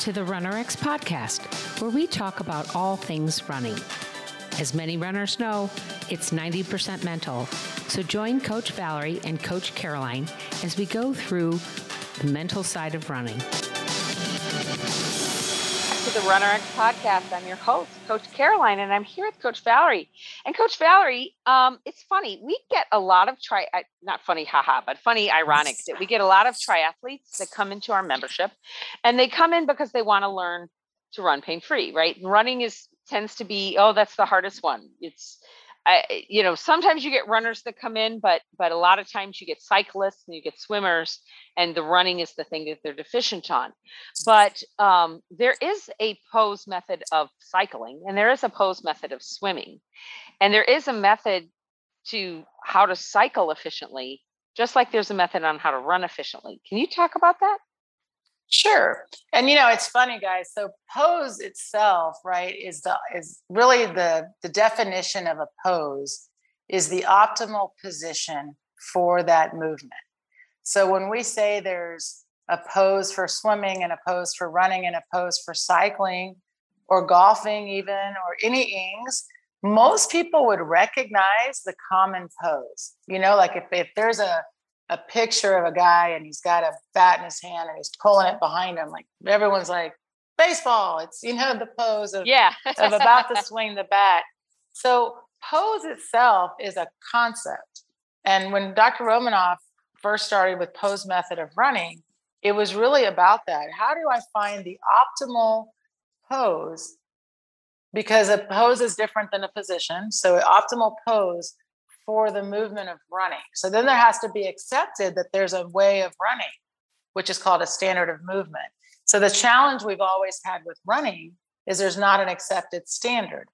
to the RunRX podcast, where we talk about all things running. As many runners know, it's 90% mental. So join Coach Valerie and Coach Caroline as we go through the mental side of running to the RunRX podcast. I'm your host, Coach Caroline, and I'm here with Coach Valerie. And Coach Valerie, um, it's funny. We get a lot of tri, not funny, haha, but funny, ironic that we get a lot of triathletes that come into our membership, and they come in because they want to learn to run pain free, right? running is tends to be, oh, that's the hardest one. It's I, you know, sometimes you get runners that come in, but but a lot of times you get cyclists and you get swimmers, and the running is the thing that they're deficient on. But um, there is a pose method of cycling, and there is a pose method of swimming, and there is a method to how to cycle efficiently, just like there's a method on how to run efficiently. Can you talk about that? Sure. And you know, it's funny guys. So pose itself, right, is the is really the the definition of a pose is the optimal position for that movement. So when we say there's a pose for swimming and a pose for running and a pose for cycling or golfing even or any ings, most people would recognize the common pose. You know, like if, if there's a a picture of a guy and he's got a bat in his hand and he's pulling it behind him. Like everyone's like, baseball. It's, you know, the pose of, yeah. of about to swing the bat. So pose itself is a concept. And when Dr. Romanov first started with pose method of running, it was really about that. How do I find the optimal pose? Because a pose is different than a position. So optimal pose for the movement of running. So then there has to be accepted that there's a way of running, which is called a standard of movement. So the challenge we've always had with running is there's not an accepted standard.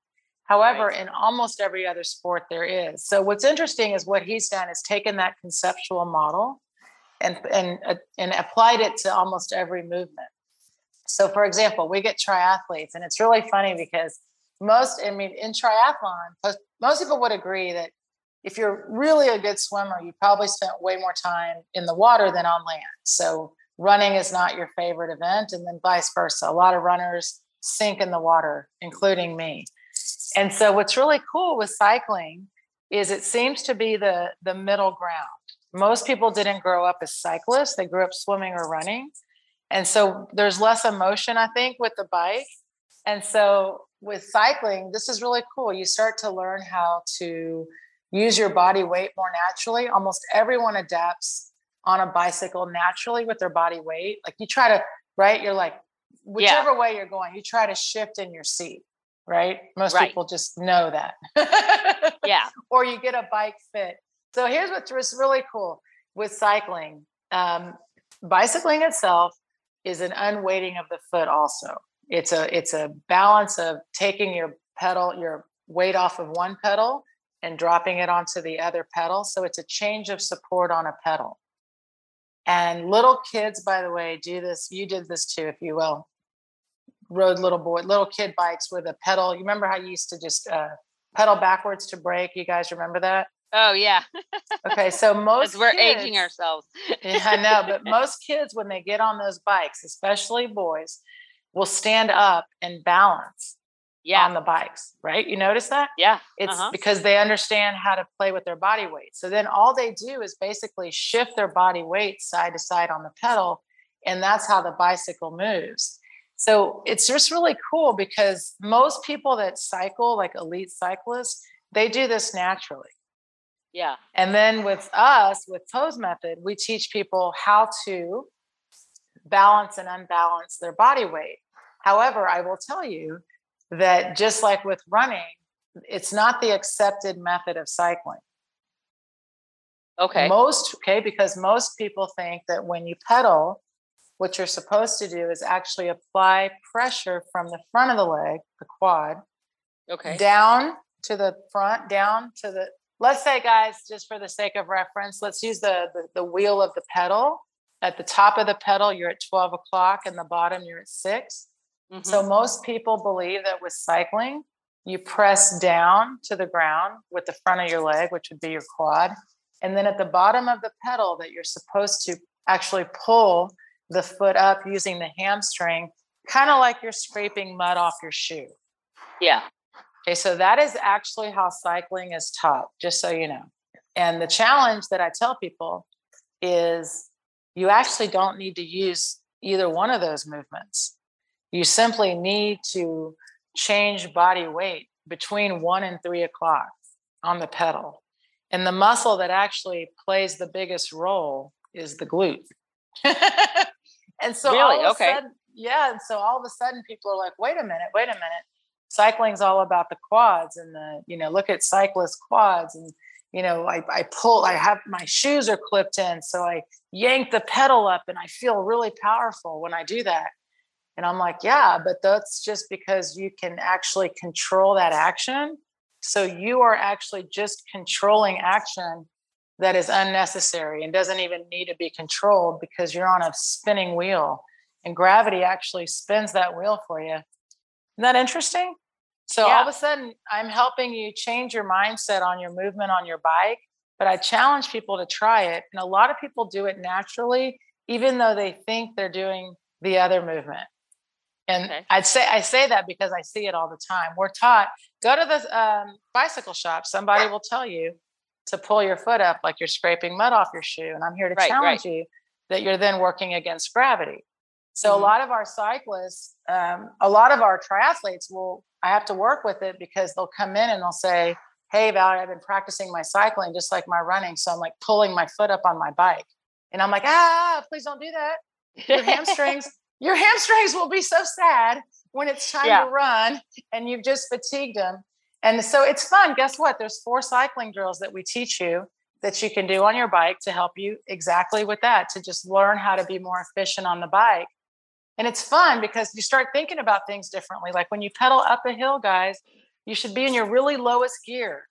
However, right. in almost every other sport, there is. So what's interesting is what he's done is taken that conceptual model and and uh, and applied it to almost every movement. So, for example, we get triathletes, and it's really funny because most, I mean, in triathlon, most people would agree that if you're really a good swimmer, you probably spent way more time in the water than on land. So running is not your favorite event, and then vice versa. A lot of runners sink in the water, including me. And so what's really cool with cycling is it seems to be the the middle ground. Most people didn't grow up as cyclists, they grew up swimming or running. And so there's less emotion, I think, with the bike. And so with cycling, this is really cool. You start to learn how to use your body weight more naturally. Almost everyone adapts on a bicycle naturally with their body weight. Like you try to, right? You're like, whichever yeah. way you're going, you try to shift in your seat, right? Most right. people just know that. yeah. Or you get a bike fit. So here's what's really cool with cycling. Um, bicycling itself is an unweighting of the foot also. It's a it's a balance of taking your pedal, your weight off of one pedal and dropping it onto the other pedal. So it's a change of support on a pedal. And little kids, by the way, do this. You did this too, if you will. Rode little boy, little kid bikes with a pedal. You remember how you used to just uh, pedal backwards to brake? You guys remember that? Oh yeah. okay, so most we're kids, aging ourselves. yeah, I know, but most kids when they get on those bikes, especially boys, will stand up and balance yeah. on the bikes, right? You notice that? Yeah. It's uh-huh. because they understand how to play with their body weight. So then all they do is basically shift their body weight side to side on the pedal, and that's how the bicycle moves. So it's just really cool because most people that cycle, like elite cyclists, they do this naturally. Yeah. And then with us, with Pose Method, we teach people how to balance and unbalance their body weight. However, I will tell you that just like with running, it's not the accepted method of cycling. Okay. Most, okay, because most people think that when you pedal, what you're supposed to do is actually apply pressure from the front of the leg, the quad, okay, down to the front, down to the. Let's say, guys, just for the sake of reference, let's use the, the, the wheel of the pedal. At the top of the pedal, you're at 12 o'clock, and the bottom, you're at six. Mm-hmm. So most people believe that with cycling, you press down to the ground with the front of your leg, which would be your quad. And then at the bottom of the pedal, that you're supposed to actually pull the foot up using the hamstring kind of like you're scraping mud off your shoe. Yeah. Okay, so that is actually how cycling is taught, just so you know. And the challenge that I tell people is you actually don't need to use either one of those movements. You simply need to change body weight between one and three o'clock on the pedal. And the muscle that actually plays the biggest role is the glute. and so, really? okay. Sudden, yeah. And so all of a sudden people are like, wait a minute, wait a minute. Cycling's all about the quads and the, you know, look at cyclist quads and you know, I, I pull, I have my shoes are clipped in. So I yank the pedal up and I feel really powerful when I do that. And I'm like, yeah, but that's just because you can actually control that action. So you are actually just controlling action that is unnecessary and doesn't even need to be controlled because you're on a spinning wheel and gravity actually spins that wheel for you. Isn't that interesting? So yeah. all of a sudden, I'm helping you change your mindset on your movement on your bike. But I challenge people to try it. And a lot of people do it naturally, even though they think they're doing the other movement. And okay. I'd say I say that because I see it all the time. We're taught go to the um, bicycle shop. Somebody will tell you to pull your foot up like you're scraping mud off your shoe, and I'm here to right, challenge right. you that you're then working against gravity. So mm-hmm. a lot of our cyclists, um, a lot of our triathletes will. I have to work with it because they'll come in and they'll say, "Hey, Valerie, I've been practicing my cycling just like my running, so I'm like pulling my foot up on my bike." And I'm like, "Ah, please don't do that. Your hamstrings, your hamstrings will be so sad when it's time yeah. to run and you've just fatigued them." And so it's fun. Guess what? There's four cycling drills that we teach you that you can do on your bike to help you exactly with that, to just learn how to be more efficient on the bike and it's fun because you start thinking about things differently. Like when you pedal up a hill, guys, you should be in your really lowest gear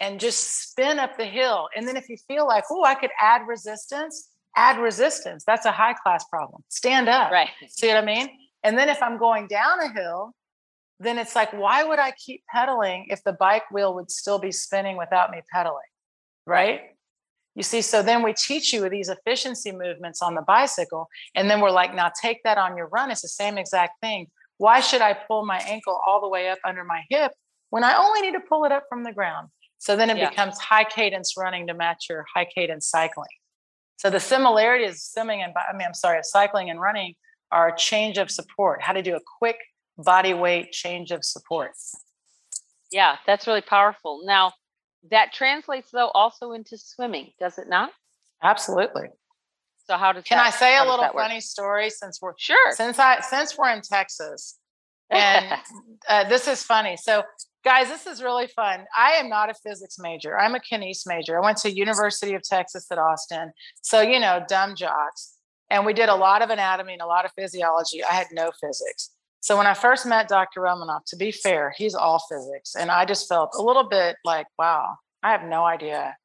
and just spin up the hill. And then if you feel like, oh, I could add resistance, add resistance. That's a high class problem. Stand up. Right. See what I mean? And then if I'm going down a hill, then it's like, why would I keep pedaling if the bike wheel would still be spinning without me pedaling? Right. You see, so then we teach you these efficiency movements on the bicycle. And then we're like, now take that on your run. It's the same exact thing. Why should I pull my ankle all the way up under my hip when I only need to pull it up from the ground? So then it yeah. becomes high cadence running to match your high cadence cycling. So the similarities of swimming and I mean, I'm sorry, of cycling and running are change of support, how to do a quick body weight change of support. Yeah, that's really powerful. Now, that translates though also into swimming, does it not? Absolutely. So how does can that, I say a little funny story since we're sure since I since we're in Texas and uh, this is funny. So guys, this is really fun. I am not a physics major. I'm a kines major. I went to University of Texas at Austin. So you know, dumb jocks. And we did a lot of anatomy and a lot of physiology. I had no physics. So when I first met Dr. Romanov, to be fair, he's all physics. And I just felt a little bit like, wow, I have no idea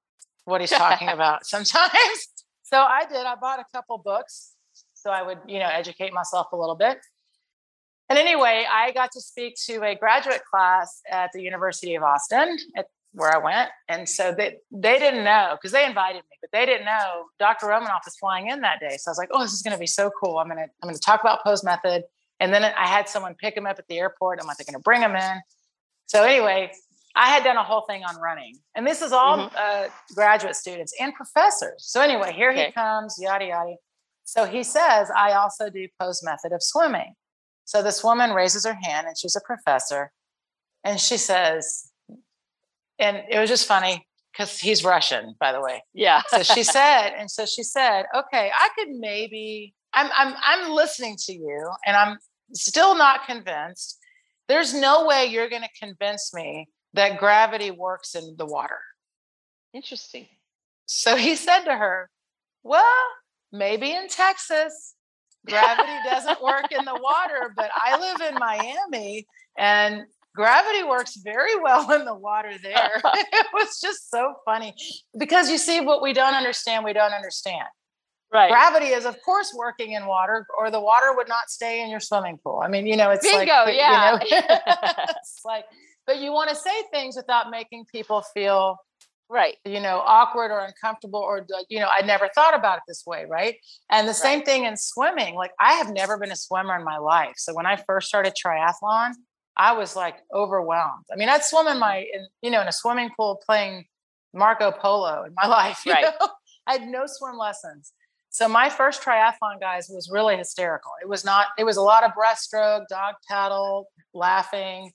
what he's talking about sometimes. So I did, I bought a couple books so I would, you know, educate myself a little bit. And anyway, I got to speak to a graduate class at the University of Austin at where I went. And so they they didn't know because they invited me, but they didn't know Dr. Romanov was flying in that day. So I was like, oh, this is gonna be so cool. I'm gonna I'm gonna talk about pose method. And then I had someone pick him up at the airport. I'm like, they're going to bring him in. So anyway, I had done a whole thing on running, and this is all mm-hmm. uh, graduate students and professors. So anyway, here okay. he comes, yada yada. So he says, I also do pose method of swimming. So this woman raises her hand, and she's a professor, and she says, and it was just funny because he's Russian, by the way. Yeah. so she said, and so she said, okay, I could maybe. I'm I'm I'm listening to you, and I'm still not convinced. There's no way you're going to convince me that gravity works in the water. Interesting. So he said to her, Well, maybe in Texas, gravity doesn't work in the water, but I live in Miami and gravity works very well in the water there. it was just so funny because you see, what we don't understand, we don't understand. Right. Gravity is, of course, working in water, or the water would not stay in your swimming pool. I mean, you know, it's Bingo, like, yeah. You know, it's like, but you want to say things without making people feel right you know awkward or uncomfortable or you know i never thought about it this way right? And the same thing in swimming like i have never been a swimmer in my life so when i first started triathlon i was like overwhelmed. I mean i'd swim in mm-hmm. my in, you know in a swimming pool playing marco polo in my life right. know? i had no swim lessons. So my first triathlon guys was really hysterical. It was not it was a lot of breaststroke dog paddle laughing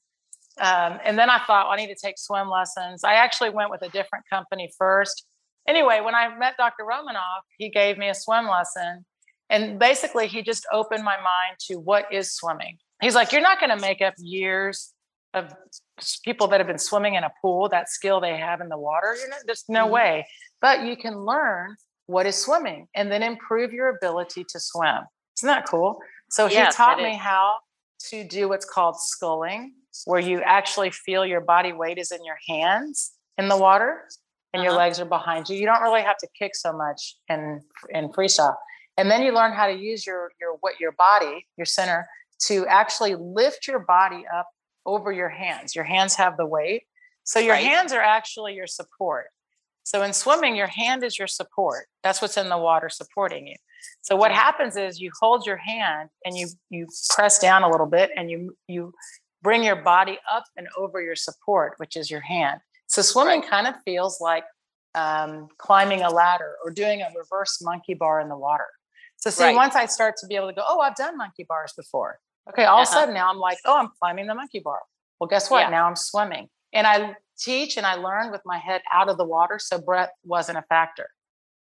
um, and then I thought, well, I need to take swim lessons. I actually went with a different company first. Anyway, when I met Dr. Romanov, he gave me a swim lesson. And basically, he just opened my mind to what is swimming. He's like, You're not going to make up years of people that have been swimming in a pool, that skill they have in the water. Not, there's no mm-hmm. way. But you can learn what is swimming and then improve your ability to swim. Isn't that cool? So yes, he taught me how to do what's called sculling where you actually feel your body weight is in your hands in the water and uh-huh. your legs are behind you. You don't really have to kick so much in in freestyle. And then you learn how to use your your what your body, your center, to actually lift your body up over your hands. Your hands have the weight. So your right. hands are actually your support. So in swimming, your hand is your support. That's what's in the water supporting you. So what happens is you hold your hand and you you press down a little bit and you you bring your body up and over your support, which is your hand. So swimming right. kind of feels like um, climbing a ladder or doing a reverse monkey bar in the water. So see, right. once I start to be able to go, oh, I've done monkey bars before. Okay, all uh-huh. of a uh-huh. sudden now I'm like, oh, I'm climbing the monkey bar. Well, guess what? Yeah. Now I'm swimming. And I teach and I learn with my head out of the water. So breath wasn't a factor.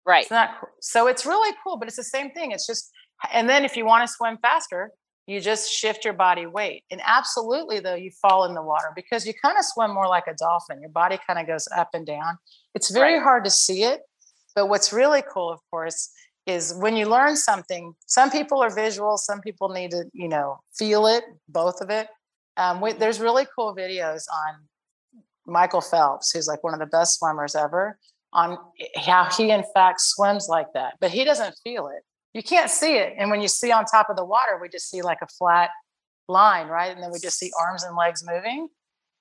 Right. It's not, so it's really cool, but it's the same thing. It's just, and then if you want to swim faster, you just shift your body weight. And absolutely, though, you fall in the water because you kind of swim more like a dolphin. Your body kind of goes up and down. It's very right. hard to see it. But what's really cool, of course, is when you learn something, some people are visual, some people need to, you know, feel it, both of it. Um, we, there's really cool videos on Michael Phelps, who's like one of the best swimmers ever, on how he, in fact, swims like that, but he doesn't feel it you can't see it. And when you see on top of the water, we just see like a flat line, right? And then we just see arms and legs moving.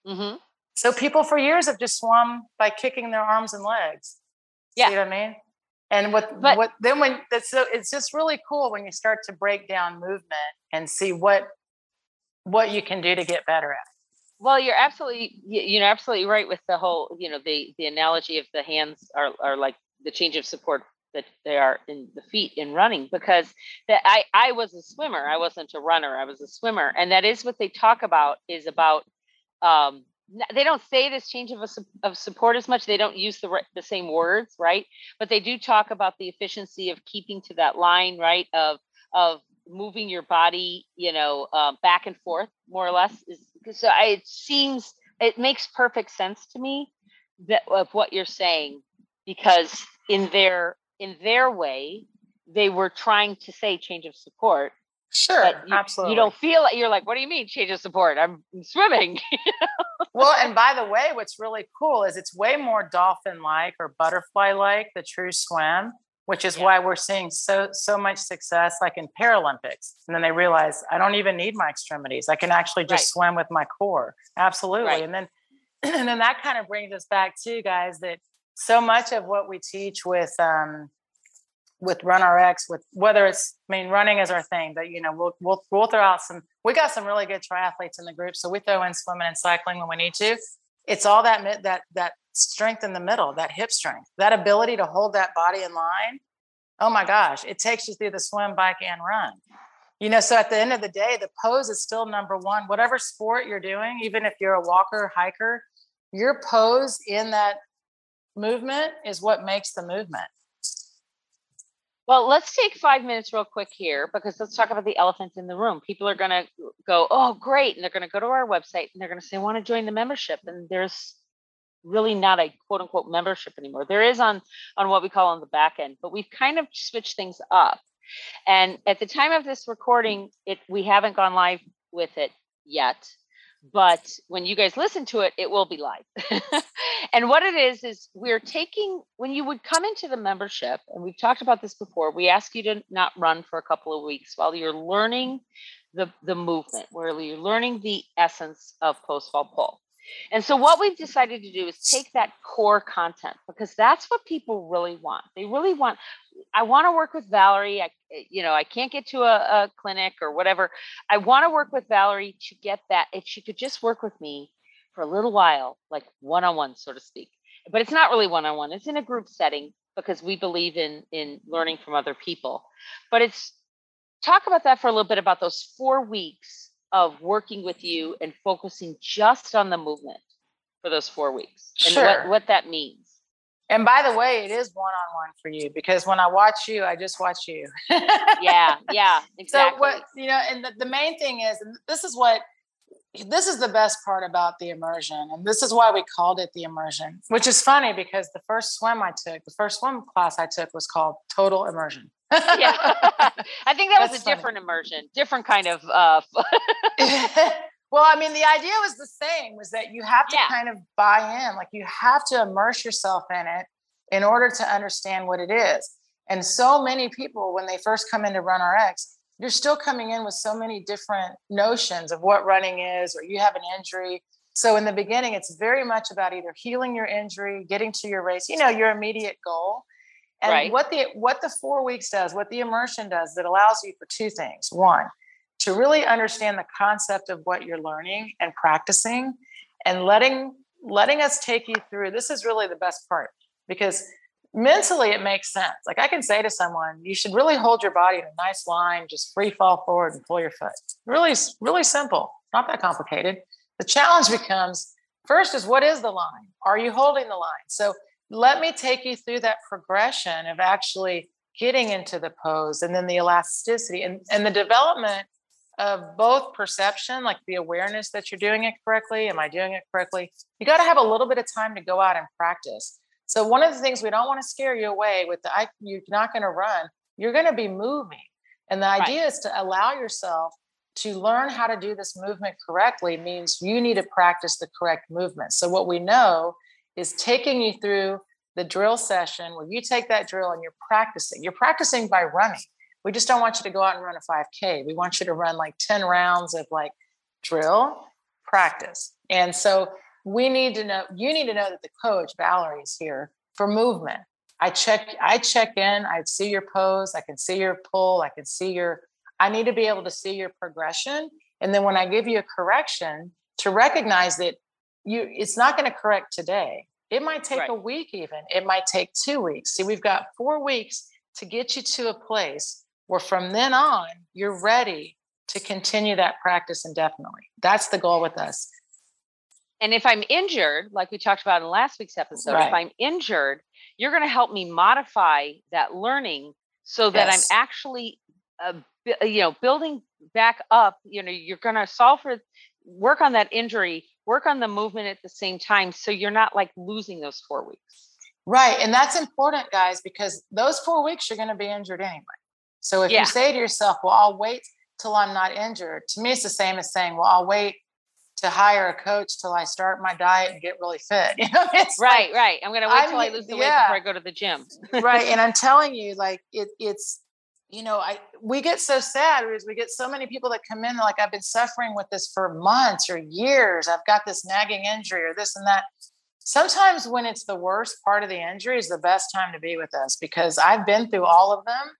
Mm-hmm. So people for years have just swum by kicking their arms and legs. Yeah. See what I mean? And what but, what then when that's so it's just really cool when you start to break down movement and see what what you can do to get better at. Well, you're absolutely you know absolutely right with the whole you know the the analogy of the hands are are like the change of support that they are in the feet in running because that I I was a swimmer. I wasn't a runner. I was a swimmer, and that is what they talk about is about. Um, they don't say this change of a, of support as much. They don't use the the same words, right? But they do talk about the efficiency of keeping to that line, right? Of of moving your body, you know, uh, back and forth, more or less. Is so I, it seems it makes perfect sense to me that of what you're saying because in their in their way, they were trying to say change of support. Sure, you, absolutely. You don't feel it. You're like, what do you mean change of support? I'm swimming. well, and by the way, what's really cool is it's way more dolphin-like or butterfly-like the true swim, which is yeah. why we're seeing so so much success, like in Paralympics. And then they realize I don't even need my extremities. I can actually just right. swim with my core. Absolutely. Right. And then and then that kind of brings us back to guys that so much of what we teach with um, with Run RX, with whether it's I mean running is our thing, but you know we'll we'll we'll throw out some. We got some really good triathletes in the group, so we throw in swimming and cycling when we need to. It's all that that that strength in the middle, that hip strength, that ability to hold that body in line. Oh my gosh, it takes you through the swim, bike, and run. You know, so at the end of the day, the pose is still number one. Whatever sport you're doing, even if you're a walker, hiker, your pose in that movement is what makes the movement. Well, let's take five minutes real quick here because let's talk about the elephant in the room. People are going to go, oh, great. And they're going to go to our website and they're going to say, I want to join the membership. And there's really not a quote unquote membership anymore. There is on, on what we call on the back end, but we've kind of switched things up. And at the time of this recording, it we haven't gone live with it yet but when you guys listen to it, it will be live. and what it is, is we're taking, when you would come into the membership, and we've talked about this before, we ask you to not run for a couple of weeks while you're learning the, the movement, where you're learning the essence of pose fall pull. And so, what we've decided to do is take that core content because that's what people really want. They really want, I want to work with Valerie. I, eh, you know, I can't get to a, a clinic or whatever. I want to work with Valerie to get that. If she could just work with me for a little while, like one on one, so to speak. But it's not really one on one, it's in a group setting because we believe in in learning from other people. But it's talk about that for a little bit about those four weeks of working with you and focusing just on the movement for those four weeks and sure. what, what that means. And by the way, it is one on one for you because when I watch you, I just watch you. yeah, yeah, exactly. So what you know, and the, the main thing is, and this is what this is the best part about the immersion, and this is why we called it the immersion. Which is funny because the first swim I took, the first swim class I took was called total immersion yeah, I think that That's was a funny. different immersion, different kind of. Uh, well, I mean, the idea was the same: was that you have to yeah. kind of buy in, like you have to immerse yourself in it in order to understand what it is. And so many people, when they first come in to Run RX, you're still coming in with so many different notions of what running is, or you have an injury. So in the beginning, it's very much about either healing your injury, getting to your race, you know, your immediate goal and right. what the what the four weeks does, what the immersion does, that allows you for two things. One, to really understand the concept of what you're learning and practicing, and letting letting us take you through. This is really the best part because mentally it makes sense. Like I can say to someone, you should really hold your body in a nice line, just free fall forward and pull your foot. Really, really simple. Not that complicated. The challenge becomes first is what is the line? Are you holding the line? So let me take you through that progression of actually getting into the pose and then the elasticity and, and the development of both perception, like the awareness that you're doing it correctly. Am I doing it correctly? You got to have a little bit of time to go out and practice. So one of the things we don't want to scare you away with the I, you're not going to run, you're going to be moving. And the idea right. is to allow yourself to learn how to do this movement correctly means you need to practice the correct movement. So what we know is taking you through the drill session where you take that drill and you're practicing. You're practicing by running. We just don't want you to go out and run a 5K. We want you to run like 10 rounds of like drill practice. And so we need to know, you need to know that the coach, Valerie, is here for movement. I check, I check in, I see your pose, I can see your pull, I can see your, I need to be able to see your progression. And then when I give you a correction, to recognize that you it's not going to correct today it might take right. a week even it might take two weeks see we've got four weeks to get you to a place where from then on you're ready to continue that practice indefinitely that's the goal with us and if i'm injured like we talked about in last week's episode right. if i'm injured you're going to help me modify that learning so that yes. i'm actually uh, you know building back up you know you're going to solve for work on that injury work on the movement at the same time so you're not like losing those four weeks right and that's important guys because those four weeks you're going to be injured anyway so if yeah. you say to yourself well i'll wait till i'm not injured to me it's the same as saying well i'll wait to hire a coach till I start my diet and get really fit. You know, it's right, like, right. I'm gonna wait I'm, till I lose the yeah. weight before I go to the gym. right. And I'm telling you, like it, it's you know, I we get so sad because we get so many people that come in like I've been suffering with this for months or years. I've got this nagging injury or this and that. Sometimes when it's the worst part of the injury is the best time to be with us because I've been through all of them.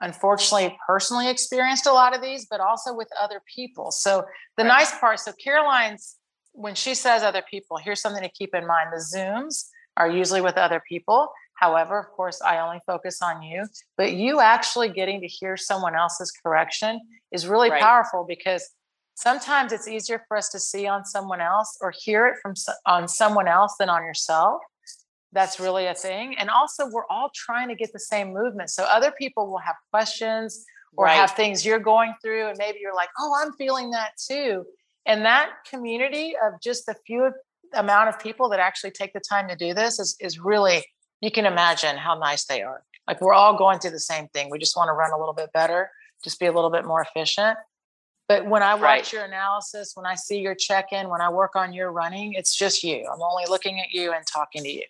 Unfortunately, personally experienced a lot of these, but also with other people. So the right. nice part, so Caroline's when she says other people, here's something to keep in mind. The Zooms are usually with other people. However, of course, I only focus on you, but you actually getting to hear someone else's correction is really right. powerful because sometimes it's easier for us to see on someone else or hear it from on someone else than on yourself. That's really a thing. And also, we're all trying to get the same movement. So other people will have questions or right. have things you're going through, and maybe you're like, "Oh, I'm feeling that too." And that community of just the few amount of people that actually take the time to do this is is really you can imagine how nice they are. Like we're all going through the same thing. We just want to run a little bit better, just be a little bit more efficient. But when I watch right. your analysis, when I see your check in, when I work on your running, it's just you. I'm only looking at you and talking to you.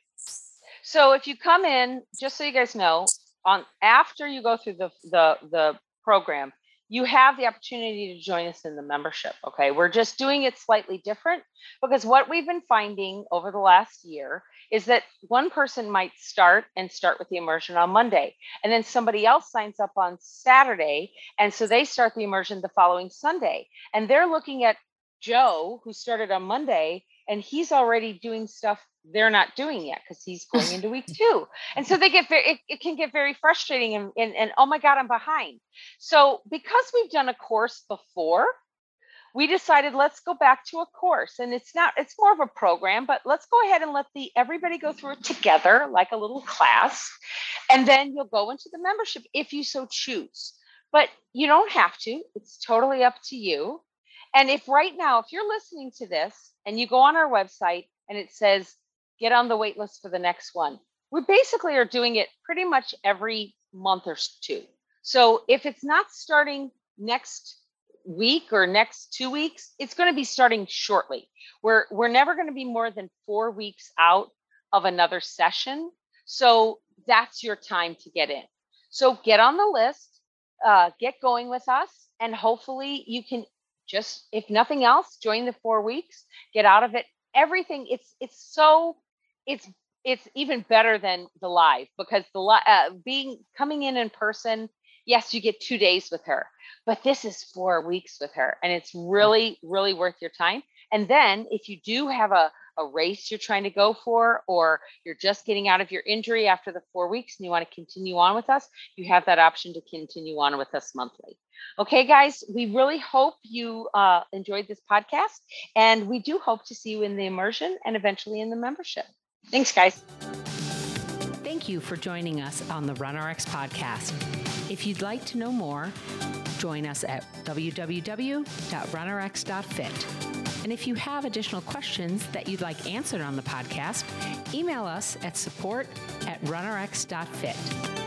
So if you come in, just so you guys know, on after you go through the the the program, you have the opportunity to join us in the membership. Okay. We're just doing it slightly different because what we've been finding over the last year is that one person might start and start with the immersion on Monday, and then somebody else signs up on Saturday. And so they start the immersion the following Sunday. And they're looking at Joe, who started on Monday, and he's already doing stuff they're not doing yet because he's going into week two. And so they get very, it, it can get very frustrating and, and, and oh my God, I'm behind. So because we've done a course before, we decided let's go back to a course and it's not it's more of a program but let's go ahead and let the everybody go through it together like a little class and then you'll go into the membership if you so choose but you don't have to it's totally up to you and if right now if you're listening to this and you go on our website and it says get on the wait list for the next one. We basically are doing it pretty much every month or two. So if it's not starting next week or next two weeks, it's going to be starting shortly. We're we're never going to be more than four weeks out of another session. So that's your time to get in. So get on the list, uh, get going with us, and hopefully you can just, if nothing else, join the four weeks, get out of it. Everything, it's it's so it's it's even better than the live because the uh, being coming in in person yes you get two days with her but this is four weeks with her and it's really really worth your time and then if you do have a, a race you're trying to go for or you're just getting out of your injury after the four weeks and you want to continue on with us you have that option to continue on with us monthly okay guys we really hope you uh, enjoyed this podcast and we do hope to see you in the immersion and eventually in the membership Thanks, guys. Thank you for joining us on the RunRx podcast. If you'd like to know more, join us at www.runrx.fit. And if you have additional questions that you'd like answered on the podcast, email us at support at runrx.fit.